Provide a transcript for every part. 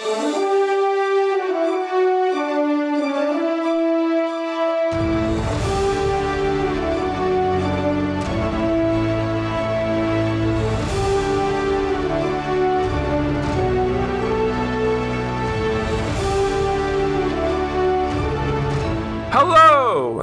Hello,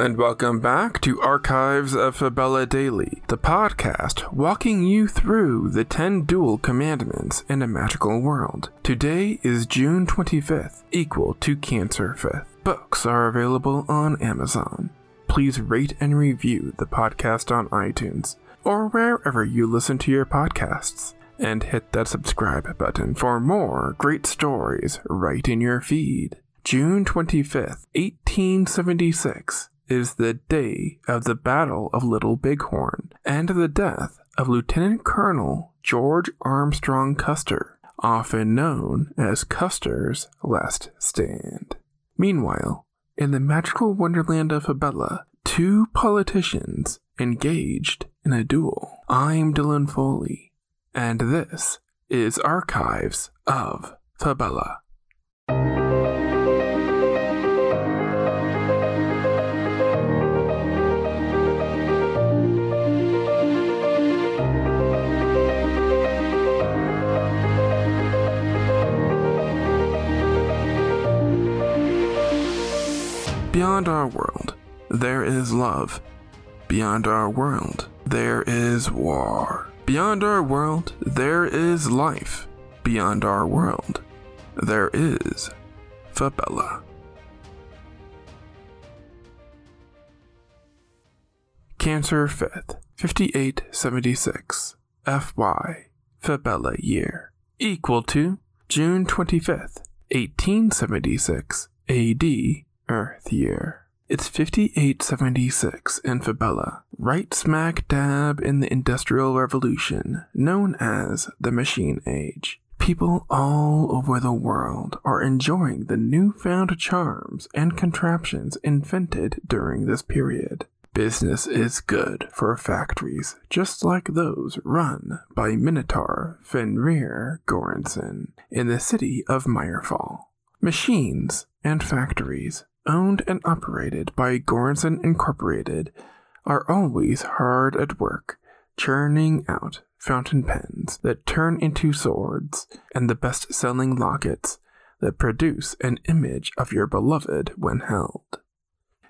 and welcome back to Archives of Fabella Daily, the podcast walking you through the 10 duel commandments in a magical world. Today is June 25th, equal to Cancer 5th. Books are available on Amazon. Please rate and review the podcast on iTunes or wherever you listen to your podcasts. And hit that subscribe button for more great stories right in your feed. June 25th, 1876 is the day of the Battle of Little Bighorn and the death of Lieutenant Colonel George Armstrong Custer, often known as Custer's Last Stand. Meanwhile, in the magical wonderland of Fabella, two politicians engaged in a duel. I'm Dylan Foley, and this is Archives of Fabella. Beyond our world, there is love. Beyond our world, there is war. Beyond our world, there is life. Beyond our world, there is Fabella. Cancer 5th, 5876, FY, Fabella year, equal to June 25th, 1876, AD, Earth year. It's 5876 in Fabella, right smack dab in the Industrial Revolution, known as the Machine Age. People all over the world are enjoying the newfound charms and contraptions invented during this period. Business is good for factories just like those run by Minotaur Fenrir Goranson in the city of Meyerfall. Machines and factories owned and operated by Goranson Incorporated, are always hard at work, churning out fountain pens that turn into swords and the best selling lockets that produce an image of your beloved when held.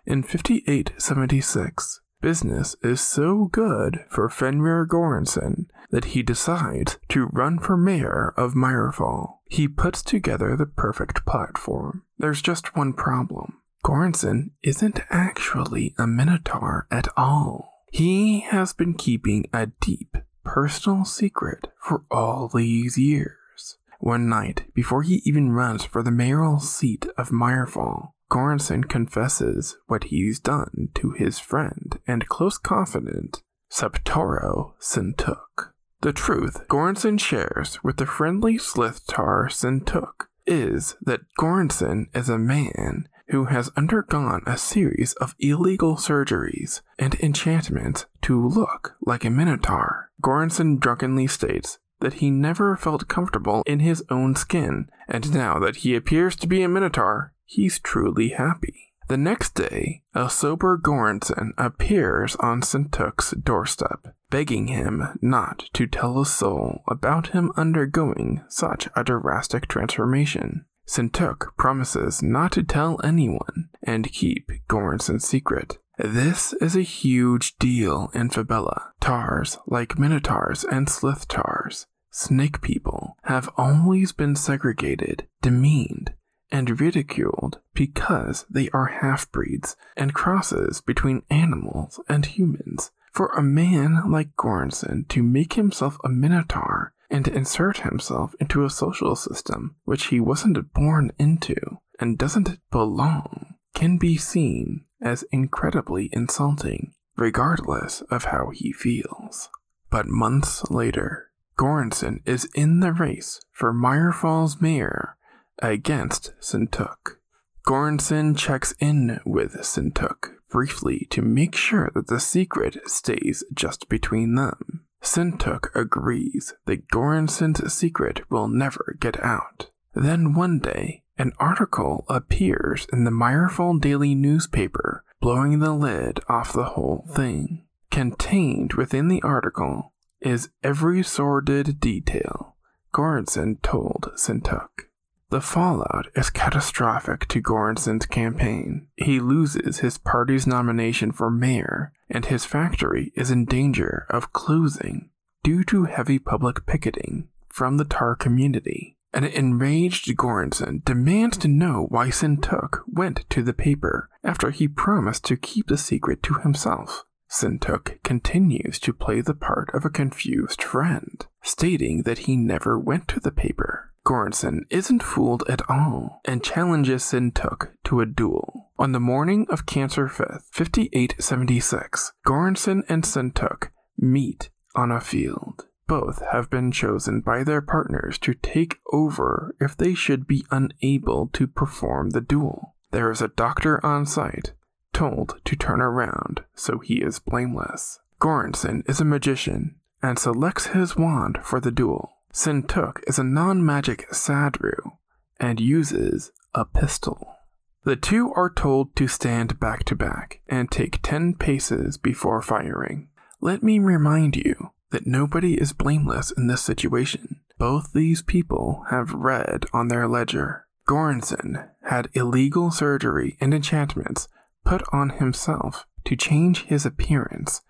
In 5876, business is so good for Fenrir Goranson that he decides to run for mayor of Meyerfall. He puts together the perfect platform. There's just one problem. Goranson isn't actually a Minotaur at all. He has been keeping a deep personal secret for all these years. One night, before he even runs for the mayoral seat of Meyerfall, Goranson confesses what he's done to his friend and close confidant, Septoro Sintuk. The truth Goranson shares with the friendly Slithtar Sintuk is that Goranson is a man who has undergone a series of illegal surgeries and enchantments to look like a minotaur. Goranson drunkenly states that he never felt comfortable in his own skin, and now that he appears to be a minotaur, he's truly happy. The next day, a sober Goranson appears on Sintuk's doorstep, begging him not to tell a soul about him undergoing such a drastic transformation. Sintuk promises not to tell anyone and keep Goranson's secret. This is a huge deal in Fabella. Tars, like Minotaurs and Slithtars, snake people, have always been segregated, demeaned, and ridiculed because they are half breeds and crosses between animals and humans. For a man like Goranson to make himself a Minotaur and to insert himself into a social system which he wasn't born into and doesn't belong can be seen as incredibly insulting, regardless of how he feels. But months later, Goranson is in the race for Meyerfall's mayor against Sintuk. Goranson checks in with Sintuk briefly to make sure that the secret stays just between them. Sintuk agrees that Goranson's secret will never get out. Then one day, an article appears in the Meyerfall Daily newspaper, blowing the lid off the whole thing. Contained within the article is every sordid detail Goranson told Sintuk. The fallout is catastrophic to Goranson's campaign. He loses his party's nomination for mayor, and his factory is in danger of closing due to heavy public picketing from the Tar community. An enraged Goranson demands to know why Sintuk went to the paper after he promised to keep the secret to himself. Sintuk continues to play the part of a confused friend, stating that he never went to the paper. Goranson isn't fooled at all and challenges Sintuk to a duel. On the morning of Cancer 5th, 5876, Goranson and Sintuk meet on a field. Both have been chosen by their partners to take over if they should be unable to perform the duel. There is a doctor on site, told to turn around, so he is blameless. Goranson is a magician and selects his wand for the duel. Sintuk is a non magic Sadru and uses a pistol. The two are told to stand back to back and take 10 paces before firing. Let me remind you that nobody is blameless in this situation. Both these people have red on their ledger. Goranson had illegal surgery and enchantments put on himself to change his appearance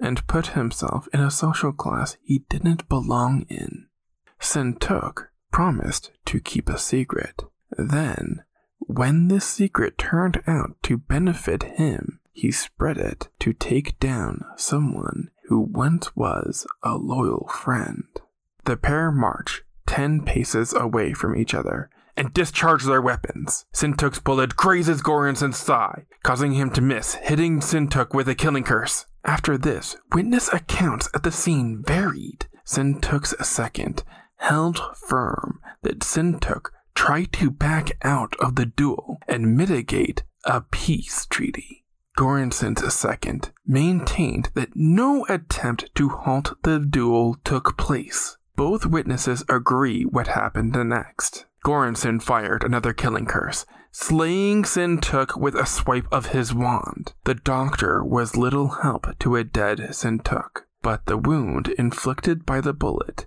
and put himself in a social class he didn't belong in. Sintuk promised to keep a secret. Then, when this secret turned out to benefit him, he spread it to take down someone who once was a loyal friend. The pair march ten paces away from each other and discharge their weapons. Sintuk's bullet grazes Goranson's thigh, causing him to miss, hitting Sintuk with a killing curse. After this, witness accounts at the scene varied. Sintuk's second held firm that Sintuk tried to back out of the duel and mitigate a peace treaty. Goranson's second maintained that no attempt to halt the duel took place. Both witnesses agree what happened next. Goranson fired another killing curse, slaying Sintuk with a swipe of his wand. The doctor was little help to a dead Sintuk, but the wound inflicted by the bullet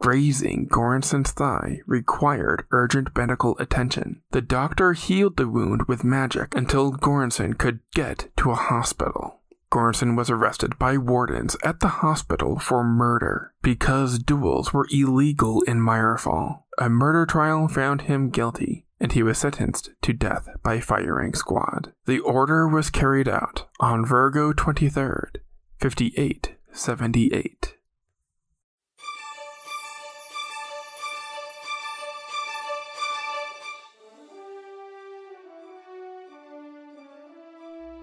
Grazing Goranson's thigh required urgent medical attention. The doctor healed the wound with magic until Goranson could get to a hospital. Goranson was arrested by wardens at the hospital for murder because duels were illegal in Meyerfall. A murder trial found him guilty, and he was sentenced to death by firing squad. The order was carried out on Virgo 23rd, 5878.